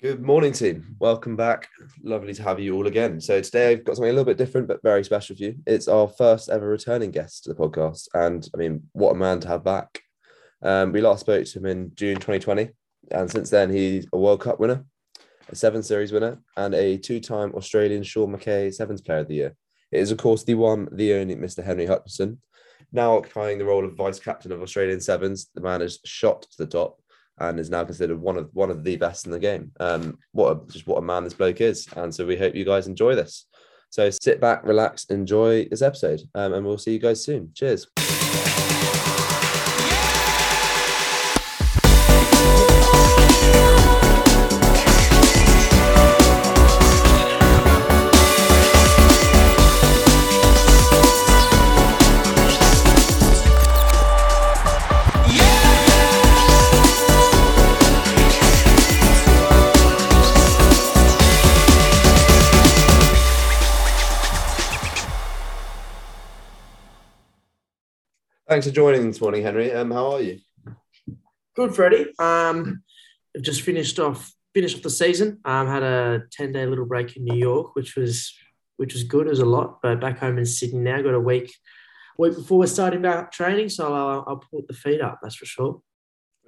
Good morning, team. Welcome back. Lovely to have you all again. So today I've got something a little bit different, but very special for you. It's our first ever returning guest to the podcast, and I mean, what a man to have back. Um, we last spoke to him in June 2020, and since then he's a World Cup winner, a Seven Series winner, and a two-time Australian Shawn Mackay Sevens Player of the Year. It is, of course, the one, the only Mr. Henry Hutchinson, now occupying the role of vice captain of Australian Sevens. The man has shot to the top and is now considered one of one of the best in the game. Um, what a, just what a man this bloke is, and so we hope you guys enjoy this. So sit back, relax, enjoy this episode, um, and we'll see you guys soon. Cheers. Thanks for joining this morning, Henry. Um, how are you? Good, Freddie. Um, I've just finished off finished off the season. Um, had a ten day little break in New York, which was which was good. It was a lot, but back home in Sydney now. Got a week week before we're starting back training, so I'll, I'll put the feet up. That's for sure.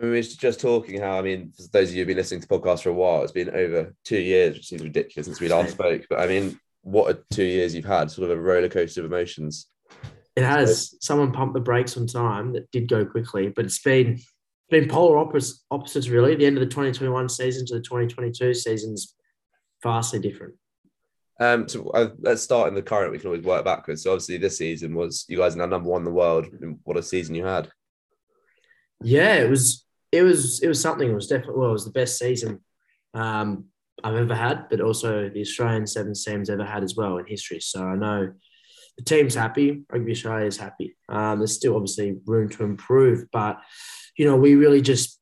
We were just talking how I mean, for those of you who've been listening to podcasts for a while, it's been over two years, which seems ridiculous since we last spoke. But I mean, what are two years you've had? Sort of a roller coaster of emotions. It has. Someone pumped the brakes on time that did go quickly, but it's been been polar opposites, opposites really. The end of the 2021 season to the 2022 season's vastly different. Um, so uh, let's start in the current. We can always work backwards. So obviously, this season was you guys are now number one in the world. What a season you had! Yeah, it was. It was. It was something. It was definitely. Well, it was the best season um, I've ever had, but also the Australian Sevens team's ever had as well in history. So I know the team's happy. Rugby Australia is happy. Um, there's still obviously room to improve, but you know we really just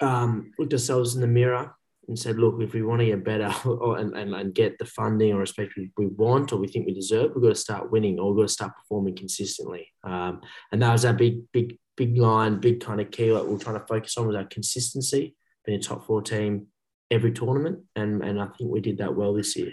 um, looked ourselves in the mirror and said, look, if we want to get better or, and, and, and get the funding or respect we, we want or we think we deserve, we've got to start winning or we've got to start performing consistently. Um, and that was our big, big, big line, big kind of key. that we we're trying to focus on was our consistency, being a top four team every tournament. And, and I think we did that well this year.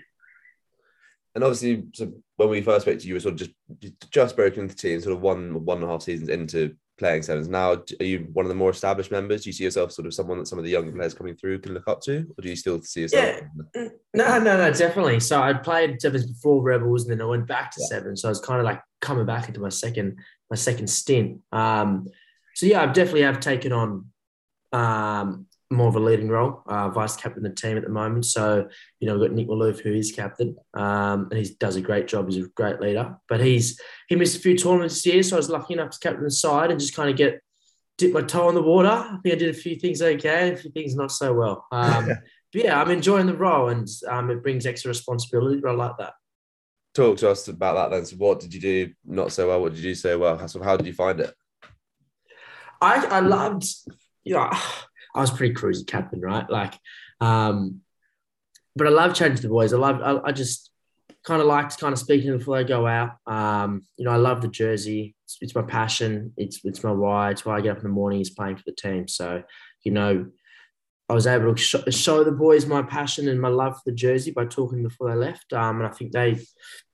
And obviously, so when we first spoke to you, you were sort of just just broken into the team, sort of one one and a half seasons into playing sevens. Now, are you one of the more established members? Do you see yourself sort of someone that some of the younger players coming through can look up to, or do you still see yourself? Yeah, no, no, no, definitely. So I played sevens before Rebels, and then I went back to yeah. seven. So I was kind of like coming back into my second my second stint. Um, so yeah, I definitely have taken on um, more of a leading role, uh, vice captain of the team at the moment. So, you know, we've got Nick Malouf, who is captain, um, and he does a great job. He's a great leader. But he's he missed a few tournaments this year, so I was lucky enough to captain the side and just kind of get dip my toe in the water. I think I did a few things okay, a few things not so well. Um, but yeah, I'm enjoying the role, and um, it brings extra responsibility. But I like that. Talk to us about that then. So, what did you do not so well? What did you do so well? How, how did you find it? I I loved, you know I was pretty cruisy captain, right? Like, um, but I love chatting to the boys. I love, I, I just kind of like kind of speaking before they go out. Um, you know, I love the jersey. It's, it's, my passion. It's it's my why. It's why I get up in the morning is playing for the team. So, you know, I was able to show, show the boys my passion and my love for the jersey by talking before they left. Um, and I think they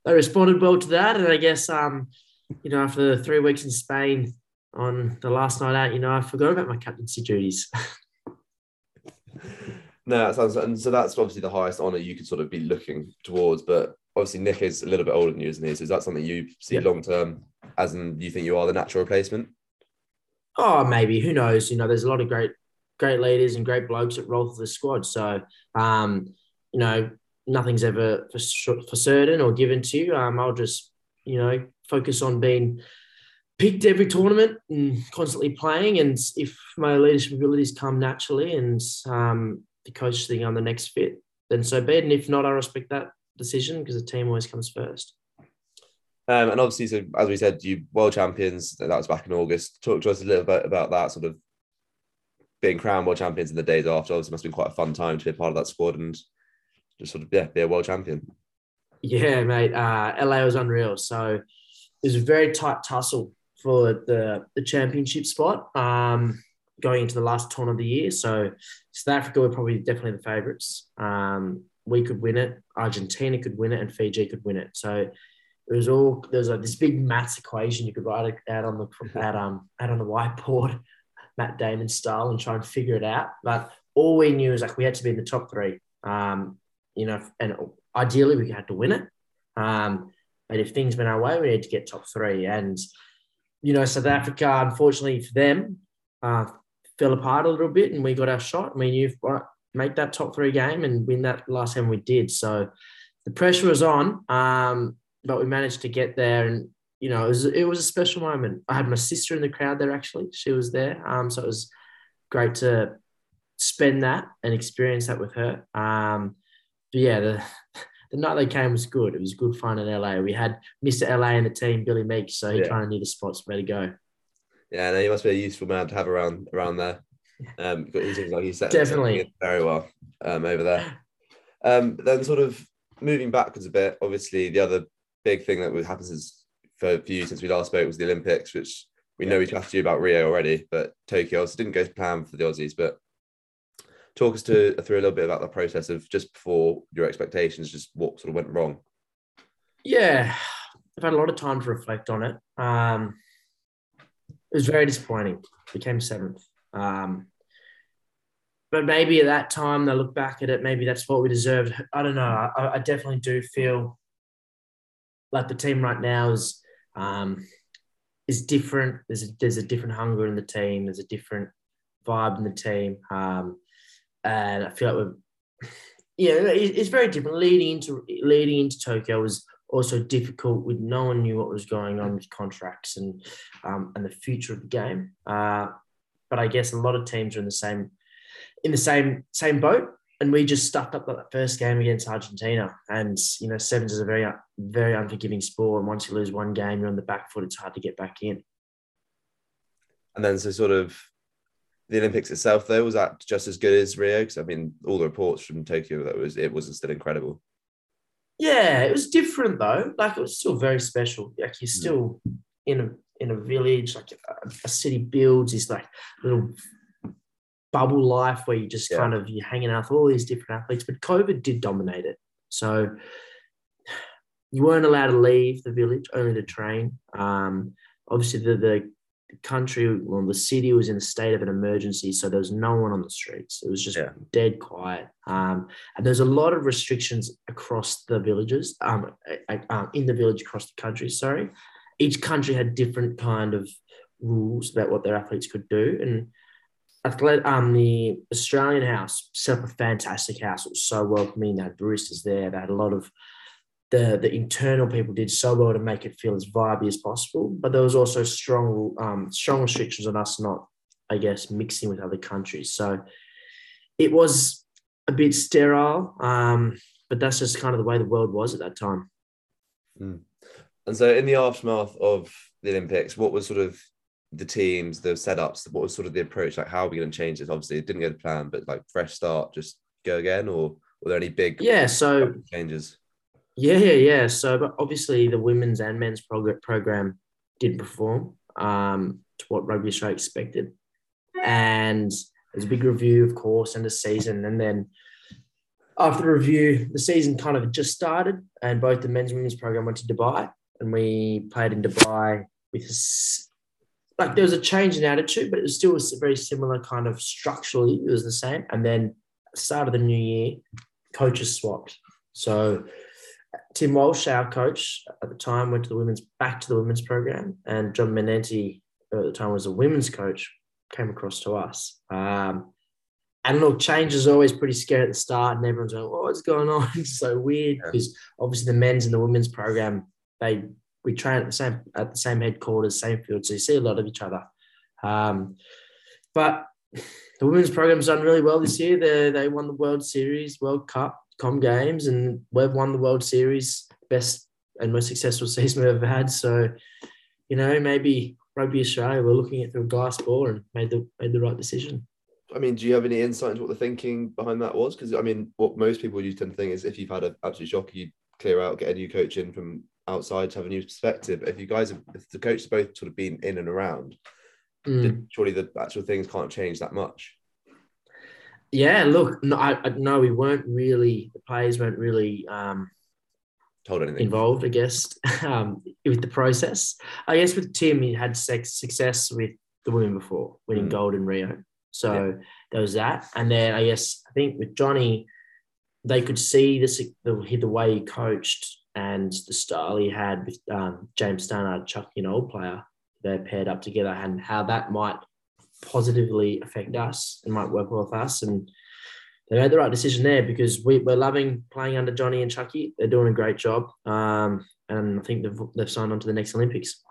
they responded well to that. And I guess um, you know, after the three weeks in Spain on the last night out, you know, I forgot about my captaincy duties. no, that sounds and so that's obviously the highest honour you could sort of be looking towards. But obviously Nick is a little bit older than you, isn't he? So is that something you see yep. long term as in you think you are the natural replacement? Oh, maybe. Who knows? You know, there's a lot of great great leaders and great blokes that roll through the squad. So um, you know, nothing's ever for, for certain or given to you. Um, I'll just, you know, focus on being picked every tournament and constantly playing. And if my leadership abilities come naturally and um, the coach think I'm the next fit, then so be it. And if not, I respect that decision because the team always comes first. Um, and obviously, so as we said, you world champions. That was back in August. Talk to us a little bit about that sort of being crowned world champions in the days after. Obviously, must have been quite a fun time to be a part of that squad and just sort of yeah, be a world champion. Yeah, mate. Uh, LA was unreal. So it was a very tight tussle for the the championship spot. Um, going into the last turn of the year. So South Africa were probably definitely the favourites. Um, we could win it. Argentina could win it, and Fiji could win it. So it was all there was like this big maths equation you could write it out on the out um out on the whiteboard, Matt Damon style, and try and figure it out. But all we knew is like we had to be in the top three. Um, you know, and ideally we had to win it. Um, but if things went our way, we need to get top three. And, you know, South Africa, unfortunately for them, uh, fell apart a little bit and we got our shot. We knew right, make that top three game and win that last game we did. So the pressure was on, um, but we managed to get there. And, you know, it was, it was a special moment. I had my sister in the crowd there, actually. She was there. Um, so it was great to spend that and experience that with her. Um, but yeah, the, the night they came was good. It was good fun in LA. We had Mr. LA in the team, Billy Meeks, so he yeah. kind of knew the spots where to go. Yeah, no, he must be a useful man to have around around there. Um, he seems like he's definitely very well um, over there. Um, then sort of moving backwards a bit. Obviously, the other big thing that happens is for, for you since we last spoke was the Olympics, which we know we chatted to you about Rio already, but Tokyo also didn't go to plan for the Aussies. But talk us to through a little bit about the process of just before your expectations, just what sort of went wrong. Yeah, I've had a lot of time to reflect on it. Um, it was very disappointing. Became seventh. Um, but maybe at that time they look back at it. Maybe that's what we deserved. I don't know. I, I definitely do feel like the team right now is um, is different. There's a, there's a different hunger in the team. There's a different vibe in the team. Um, and I feel like we're yeah, it's very different. Leading into leading into Tokyo was also difficult with no one knew what was going on with contracts and um, and the future of the game. Uh, but I guess a lot of teams are in the same in the same same boat, and we just stuffed up that first game against Argentina. And you know, sevens is a very very unforgiving sport, and once you lose one game, you're on the back foot. It's hard to get back in. And then, so sort of the Olympics itself, though, was that just as good as Rio? Because I mean, all the reports from Tokyo that was it wasn't still incredible. Yeah, it was different though. Like it was still very special. Like you're hmm. still mm. in a in a village, like a, a, city builds this like little bubble life where you just yeah. kind of you're hanging out with all these different athletes. But COVID did dominate it, so you weren't allowed to leave the village, only to train. Um, obviously, the the the country, well, the city was in a state of an emergency, so there was no one on the streets. It was just yeah. dead quiet. Um, and there's a lot of restrictions across the villages, um, um, in the village across the country. Sorry, each country had different kind of rules about what their athletes could do, and athlete, um, the Australian house set up a fantastic house. It was so welcoming. They had baristas there. They had a lot of the the internal people did so well to make it feel as vibey as possible. But there was also strong um, strong restrictions on us not, I guess, mixing with other countries. So it was a bit sterile. Um, but that's just kind of the way the world was at that time. Mm. And so, in the aftermath of the Olympics, what was sort of the teams, the setups? What was sort of the approach? Like, how are we going to change this? Obviously, it didn't go to plan, but like fresh start, just go again, or were there any big Yeah, so changes? Yeah, yeah, yeah. So, but obviously, the women's and men's prog- program didn't perform um, to what Rugby Australia expected, and there's a big review, of course, and the season, and then after the review, the season kind of just started, and both the men's and women's program went to Dubai, and we played in Dubai with a like there was a change in attitude, but it was still a very similar kind of structurally. It was the same, and then start of the new year, coaches swapped. So Tim Walsh, our coach at the time, went to the women's back to the women's program, and John Manenti at the time was a women's coach, came across to us. Um, and look, change is always pretty scary at the start, and everyone's going, "Oh, what's going on?" It's so weird Yeah. because obviously the men's and the women's program they we train at the same at the same headquarters, same field, so you see a lot of each other. Um, but the women's program's done really well this year. They they won the World Series, World Cup, Com Games, and we've won the World Series, best and most successful season we've ever had. So, you know, maybe Rugby Australia were looking at a glass ball and made the made the right decision. I mean, do you have any insight into what the thinking behind that was? Because I mean, what most people used to tend to think is if you've had an absolute shock, you clear out, get a new coach in from outside to have a new perspective. If you guys, have, if the coach has both sort of been in and around, Mm. then surely the actual things can't change that much. Yeah, look, no, I, I no, we weren't really the players weren't really um, Told anything? involved, I guess, um, with the process. I guess with Tim, he had sex, success with the women before, winning Mm. gold in Rio. So there was that. And then I guess, I think with Johnny, they could see this, the, the way he coached and the style he had with um, James Stannard, Chucky, an old player. They paired up together and how that might positively affect us and might work well with us. And they made the right decision there because we, we're loving playing under Johnny and Chucky. They're doing a great job. Um, and I think they've, they've signed on to the next Olympics.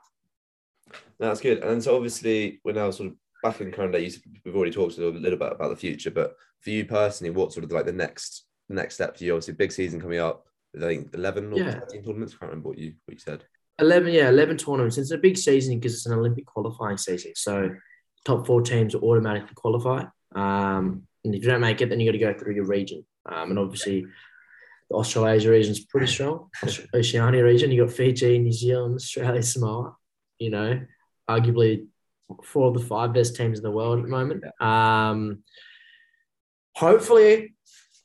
No, That's good. And so obviously we're now sort of back in current day. We've already talked a little, little bit about the future, but for you personally, what sort of like the next next step for you? Obviously, big season coming up. I think eleven or Yeah. thirteen tournaments. I can't remember what you what you said. 11, yeah, 11 tournaments. It's a big season because it's an Olympic qualifying season. So top four teams will automatically qualify. Um, and if you don't make it, then you got to go through your region. Um, and obviously, the Australasia region is pretty strong. Oceania region, you got Fiji, New Zealand, Australia, Samoa. You know, arguably four of the five best teams in the world at the moment. Um, hopefully,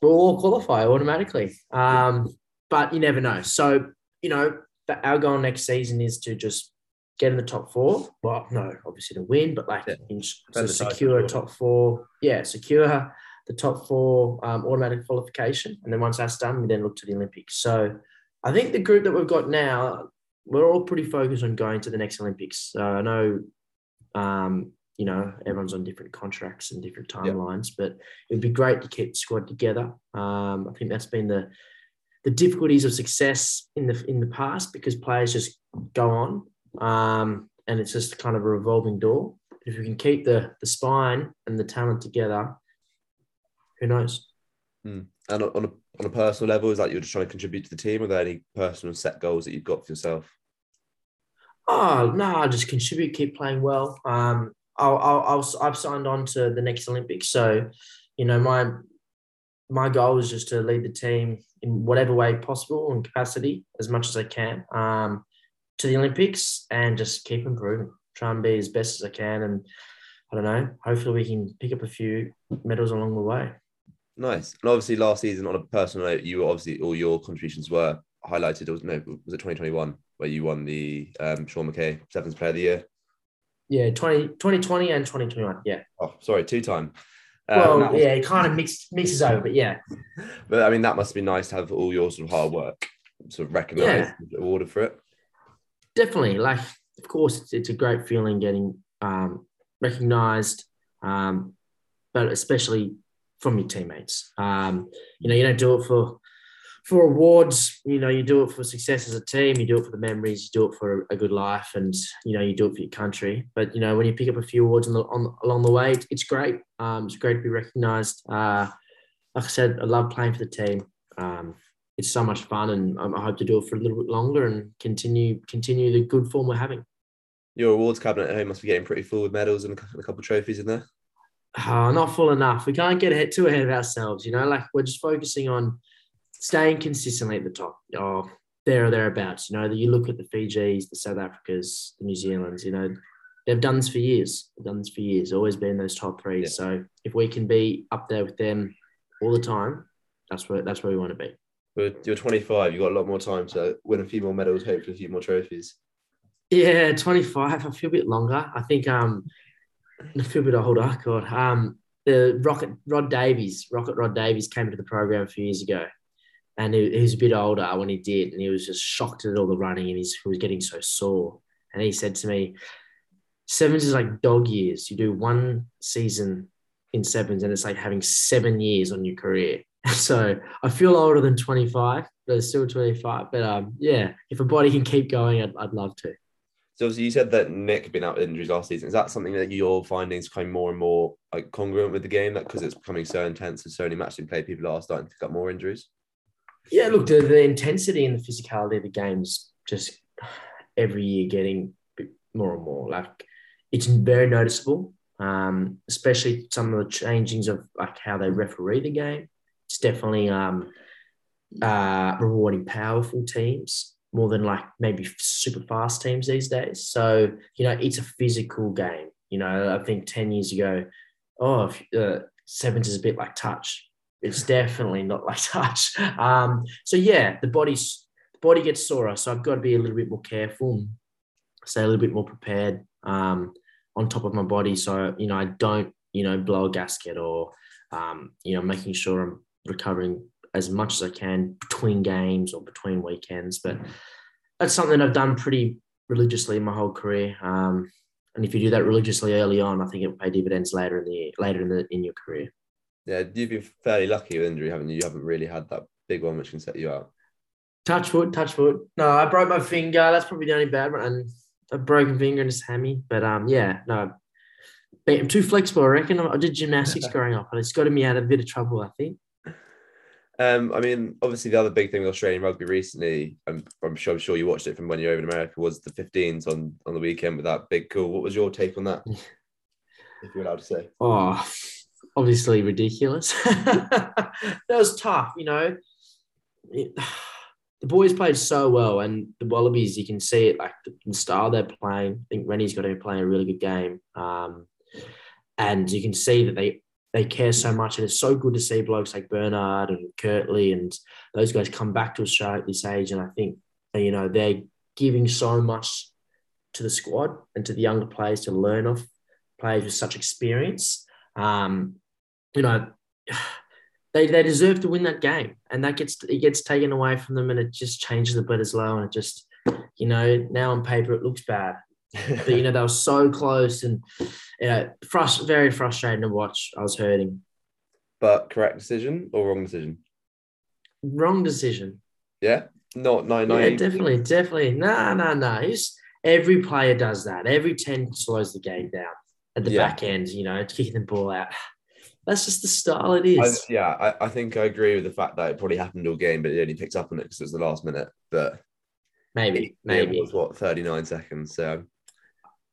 we'll all qualify automatically. Um, but you never know. So, you know, the, our goal next season is to just get in the top four. Well, no, obviously to win, but like Yeah. in, to secure top four. Yeah, secure the top four um, automatic qualification, and then once that's done, we then look to the Olympics. So, I think the group that we've got now, we're all pretty focused on going to the next Olympics. So I know, um, you know, everyone's on different contracts and different timelines, but it'd be great to keep the squad together. Um, I think that's been the the difficulties of success in the in the past because players just go on, um, and it's just kind of a revolving door. If we can keep the the spine and the talent together, who knows? And on on a, on a personal level, is that you're just trying to contribute to the team? Are there any personal set goals that you've got for yourself? Oh no, I just contribute, keep playing well. Um, I'll, I'll, I'll, I've signed on to the next Olympics, so you know my my goal is just to lead the team in whatever way possible and capacity as much as I can um, to the Olympics and just keep improving. Try and be as best as I can, and I don't know. Hopefully, we can pick up a few medals along the way. Nice. And obviously, last season, on a personal note, you obviously all your contributions were highlighted. It was no, was it 2021 where you won the um, Shawn Mackay Sevens Player of the Year? Yeah, 20, 2020 and 2021. Yeah. Oh, sorry, two time. Well, yeah, it kind of mix, mixes over, but yeah. But I mean, that must be nice to have all your sort of hard work sort of recognised, awarded for it. Definitely. Like of course it's, it's a great feeling getting um, recognized um, but especially from your teammates. Um, you know you don't do it for for awards. You know you do it for success as a team. You do it for the memories. You do it for a good life and you know you do it for your country. But you know when you pick up a few awards on the, on, along the way it's, great. Um, it's great to be recognized. Uh, like i said i love playing for the team. Um, it's so much fun, and I hope to do it for a little bit longer and continue continue the good form we're having. Your awards cabinet at home must be getting pretty full with medals and a couple, of trophies in there. Oh, not full enough. We can't get ahead, too ahead of ourselves. You know, like we're just focusing on staying consistently at the top. Oh, there or thereabouts. You know, you look at the Fijis, the South Africas, the New Zealands. You know, they've done this for years. They've done this for years. Always been those top three. Yeah. So if we can be up there with them all the time, that's where that's where we want to be. But you're 25. You've got a lot more time to win a few more medals, hopefully a few more trophies. Yeah, 25. I feel a bit longer. I think um I feel a bit older. God. Um the Rocket Rod Davies, Rocket Rod Davies came into the program a few years ago. And he, he was a bit older when he did, and he was just shocked at all the running and he was getting so sore. And he said to me, Sevens is like dog years. You do one season in sevens, and it's like having seven years on your career. So I feel older than 25, but it's still 25. But um, yeah, if a body can keep going, I'd, I'd love to. So you said that Nick had been out with injuries last season. Is that something that you're finding is kind more and more like congruent with the game? That because it's becoming so intense and so many matches play, people are starting to pick up more injuries. Yeah, look, the, the intensity and the physicality of the game's just every year getting more and more. Like it's very noticeable, um, especially some of the changings of like how they referee the game. It's definitely um, uh, rewarding powerful teams more than like maybe super fast teams these days. So you know, it's a physical game. You know, I think ten years ago, oh, if, uh, sevens is a bit like touch. It's definitely not like touch. Um, so yeah, the body's the body gets sorer. So I've got to be a little bit more careful, stay a little bit more prepared um, on top of my body. So you know, I don't you know blow a gasket or um, you know making sure I'm recovering as much as I can between games or between weekends. But that's something I've done pretty religiously in my whole career. Um, and if you do that religiously early on, I think it will pay dividends later in the later in the in your career. Yeah, you've been fairly lucky with injury, haven't you? You haven't really had that big one which can set you out. Touch wood, touch wood. No, I broke my finger. That's probably the only bad one. And a broken finger and a hammy. But um, yeah, no, I'm too flexible. I reckon I did gymnastics growing up, and it's gotten me out of a bit of trouble. I think. Um, I mean, obviously the other big thing with Australian rugby recently, I'm, I'm sure I'm sure you watched it from when you were over in America, was the 15s on on the weekend with that big cool. What was your take on that? if you're allowed to say. Oh, obviously ridiculous. that was tough, you know. It- the boys played so well, and the Wallabies, you can see it like the style they're playing. I think Rennie's got to be playing a really good game, um, and you can see that they they care so much, and it's so good to see blokes like Bernard and Kurtley and those guys come back to Australia at this age, and I think you know they're giving so much to the squad and to the younger players to learn off players with such experience. Um, you know, they, they deserve to win that game, and that gets it gets taken away from them, and it just changes the bit as low, and it just you know now on paper it looks bad, but you know they were so close, and you know, frust- very frustrating to watch. I was hurting. But correct decision or wrong decision? Wrong decision. Yeah, not nine Yeah, definitely, definitely. No, no, no. It's, every player does that. Every 10 slows the game down at the Yeah. back end, you know, kicking the ball out. That's just the style it is. I, yeah, I, I think I agree with the fact that it probably happened all game, but it only picked up on it because it was the last minute. But maybe, maybe. it was what 39 seconds. So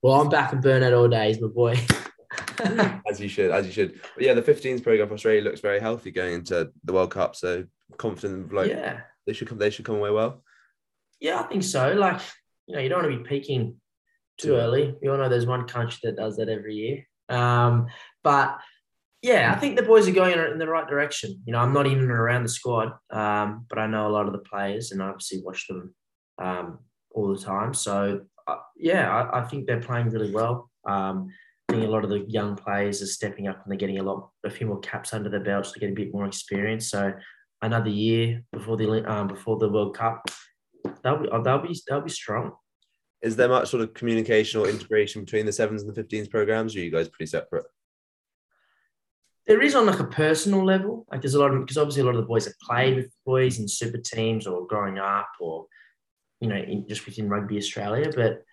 Well, I'm back in Bernard all days, my boy. as you should, as you should. But yeah, the 15s program for Australia looks very healthy going into the World Cup. So confident, like yeah. they should come, they should come away well. Yeah, I think so. Like, you know, you don't want to be peaking too early. You all know there's one country that does that every year. Um, but yeah, I think the boys are going in the right direction. You know, I'm not in and around the squad, um, but I know a lot of the players and I obviously watch them um, all the time. So yeah, I, I think they're playing really well. Um, I think a lot of the young players are stepping up and they're getting a lot, a few more caps under their belts to get a bit more experience. So another year before the um, before the World Cup, they'll be they'll be they'll be strong. Is there much sort of communication or integration between the sevens and the 15s programs? Or are you guys pretty separate? There is on like a personal level, like there's a lot of because obviously a lot of the boys have played with boys in super teams or growing up or you know in, just within rugby Australia, but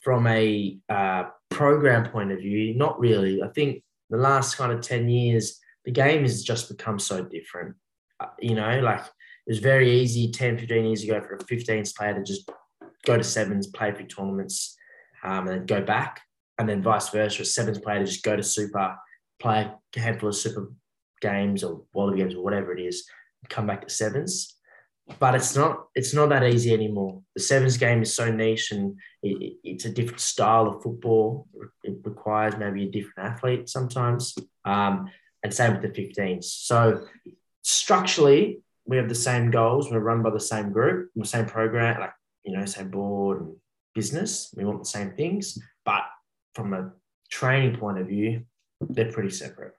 from a uh, program point of view, not really. I think the last kind of ten years, the game has just become so different. Uh, you know, like it was very easy 10, 15 years ago for a 15s player to just go to sevens, play for tournaments. um, and then go back, and then vice versa. A sevens player to just go to super, play a handful of super games or wallaby games or whatever it is, come back to sevens. But it's not it's not that easy anymore. The sevens game is so niche and it, it's a different style of football. It requires maybe a different athlete sometimes. Um, and same with the 15s. So structurally, we have the same goals. We're run by the same group, the same program, like you know, same board and business. We want the same things, but from a training point of view, they're pretty separate.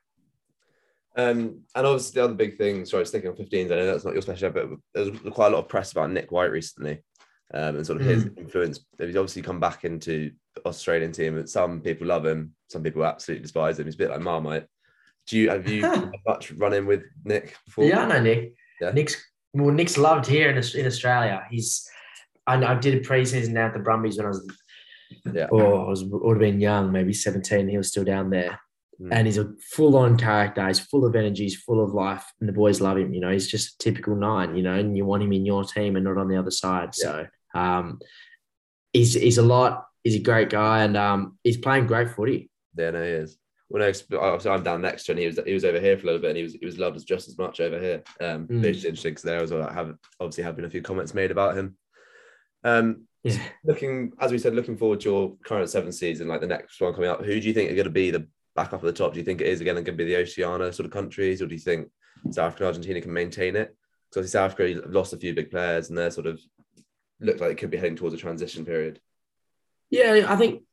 Um, and obviously the other big thing, sorry, sticking on 15s, I know that's not your special, but there's quite a lot of press about Nick White recently um, and sort of his mm. influence. He's obviously come back into Australian team, and some people love him, some people absolutely despise him. He's a bit like Marmite. Do you have you much run in with Nick before? Yeah, I know Nick. Yeah. Nick's well, Nick's loved here in, in Australia. He's I, I did a preseason down at the Brumbies when I was yeah. Oh, I was would have been young, maybe 17. He was still down there. Mm. And he's a full on character. He's full of energy. He's full of life. And the boys love him. You know, he's just a typical nine, you know, and you want him in your team and not on the other side. Yeah. So um, he's, he's a lot. He's a great guy and um, he's playing great footy. Yeah, no, he is. Well, no, obviously I'm down next to him. He was he was over here for a little bit, and he was he was loved as just as much over here. Um, mm. It's interesting because there as well. I have obviously have been a few comments made about him. Um, yeah. looking as we said, looking forward to your current seventh season, like the next one coming up. Who do you think are going to be the back up at the top? Do you think it is again going to be the Oceania sort of countries, or do you think South Africa and Argentina can maintain it? Because South Africa lost a few big players, and they're sort of look like it could be heading towards a transition period. Yeah, I think.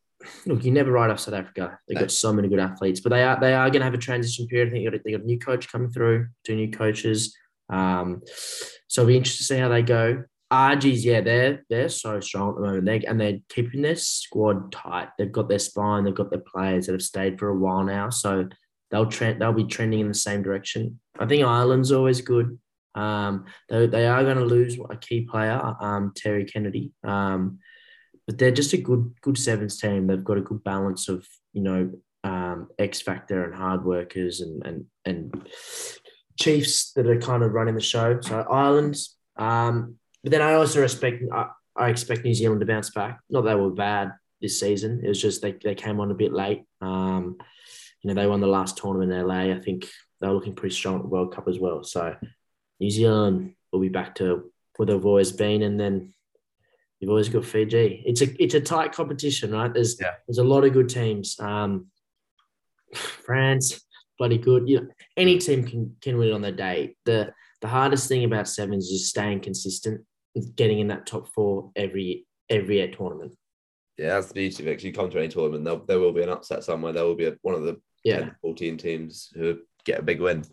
Look, you never write off South Africa. They've got so many good athletes, but they are they are going to have a transition period. I think they got, they got a new coach coming through, two new coaches. Um, so it'll be interesting to see how they go. Argies, yeah, they're they're so strong at the moment. They and they're keeping their squad tight. They've got their spine. They've got their players that have stayed for a while now. So they'll trend. They'll be trending in the same direction. I think Ireland's always good. Um, they they are going to lose a key player, um, Terry Kennedy. Um, but they're just a good good sevens team. They've got a good balance of you know um, X factor and hard workers and and and chiefs that are kind of running the show. So Ireland. Um, but then I also respect, I, I expect New Zealand to bounce back. Not that they were bad this season. It was just they, they came on a bit late. Um, you know, they won the last tournament in LA. I think they were looking pretty strong at the World Cup as well. So New Zealand will be back to where they've always been. And then you've always got Fiji. It's a it's a tight competition, right? There's yeah. there's a lot of good teams. Um, France, bloody good. You know, any team can can win on their day. The the hardest thing about sevens is staying consistent getting in that top four every every tournament. Yeah, that's the beauty of it. You come to any tournament, there, there will be an upset somewhere. There will be a, one of the yeah. 10, 14 teams who get a big win.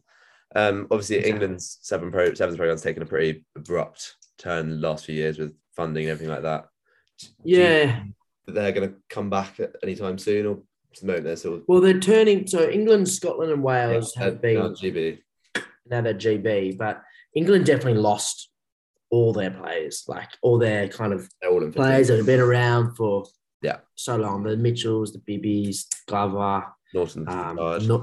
Um, obviously, exactly. England's seven pro sevens program's taken a pretty abrupt turn the last few years with funding and everything like that. Yeah, they're going to come back at any time soon, or the moment they're still. Well, they're turning. So England, Scotland, and Wales yeah, have been now GB. Now they're GB, but England definitely lost all their players, like all their kind of players that have been around for yeah so long. The Mitchells, the Bibbies, Glover, Norton, um,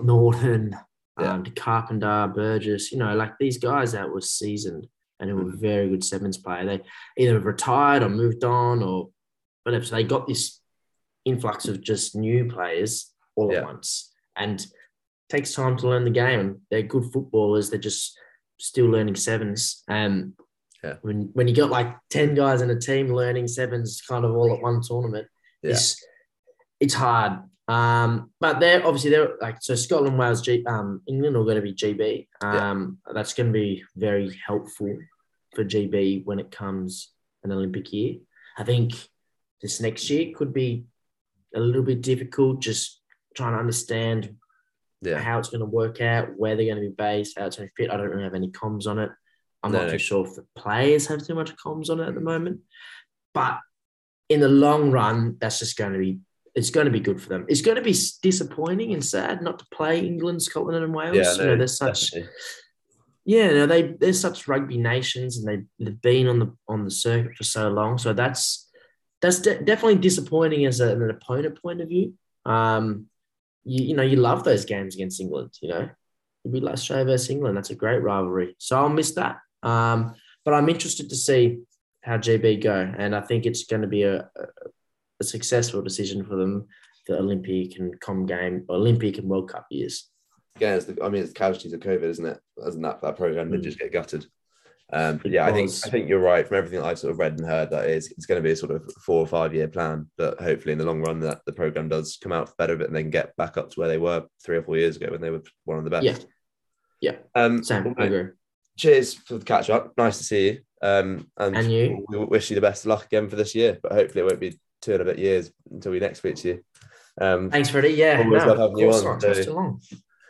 Norton, yeah. um, Carpenter, Burgess. You know, like these guys that were seasoned and who were mm-hmm. very good sevens player. They either retired or moved on or whatever. So they got this influx of just new players all yeah. at once, and takes time to learn the game. And they're good footballers. They're just still learning sevens. Um, yeah. When when you got like ten guys in a team learning sevens kind of all at one tournament, yeah. it's it's hard. Um, but they're obviously they're like so Scotland, Wales, G, um, England are going to be GB. Um, yeah. that's going to be very helpful for GB when it comes an Olympic year. I think this next year could be a little bit difficult, just trying to understand yeah. how it's going to work out, where they're going to be based, how it's going to fit. I don't really have any comms on it. I'm no, not too sure if the players have too much comms on it at the moment. But in the long run, that's just going to be it's going to be good for them. It's going to be disappointing and sad not to play England, Scotland, and Wales. Yeah, no, you know, they're such definitely. yeah, no, they they're such rugby nations, and they they've been on the on the circuit for so long. So that's that's de- definitely disappointing as a, an opponent point of view. Um, you you know you love those games against England. You know, it'd be like Australia versus England. That's a great rivalry. So I'll miss that. Um, but I'm interested to see how GB go, and I think it's going to be a, a successful decision for them the Olympic and Com Game, Olympic and World Cup years. Again, it's the, I mean, it's casualties of COVID, isn't it? Doesn't that that program did Mm. just get gutted? Um, but It yeah, I think. I think you're right. From everything that I sort of read and heard, that is it's going to be a sort of four or five year plan. But hopefully, in the long run, that the program does come out better, but and they can get back up to where they were three or four years ago when they were one of the best. Yeah. Yeah. Um, Sam, I agree. Cheers for the catch up. Nice to see you. Um, and, And you. We wish you the best of luck again for this year. But hopefully, it won't be two and a bit years until we next speak to you. Um, Thanks, Freddie. Yeah, Always no, love of having you course on, not. So- too long.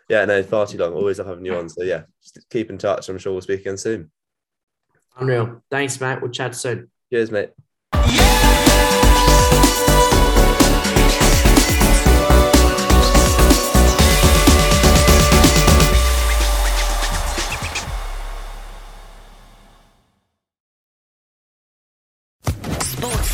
yeah, no, far too long. Always love having you on. So yeah, just keep in touch. I'm sure we'll speak again soon. Unreal. Thanks, mate. We'll chat soon. Cheers, mate. Sports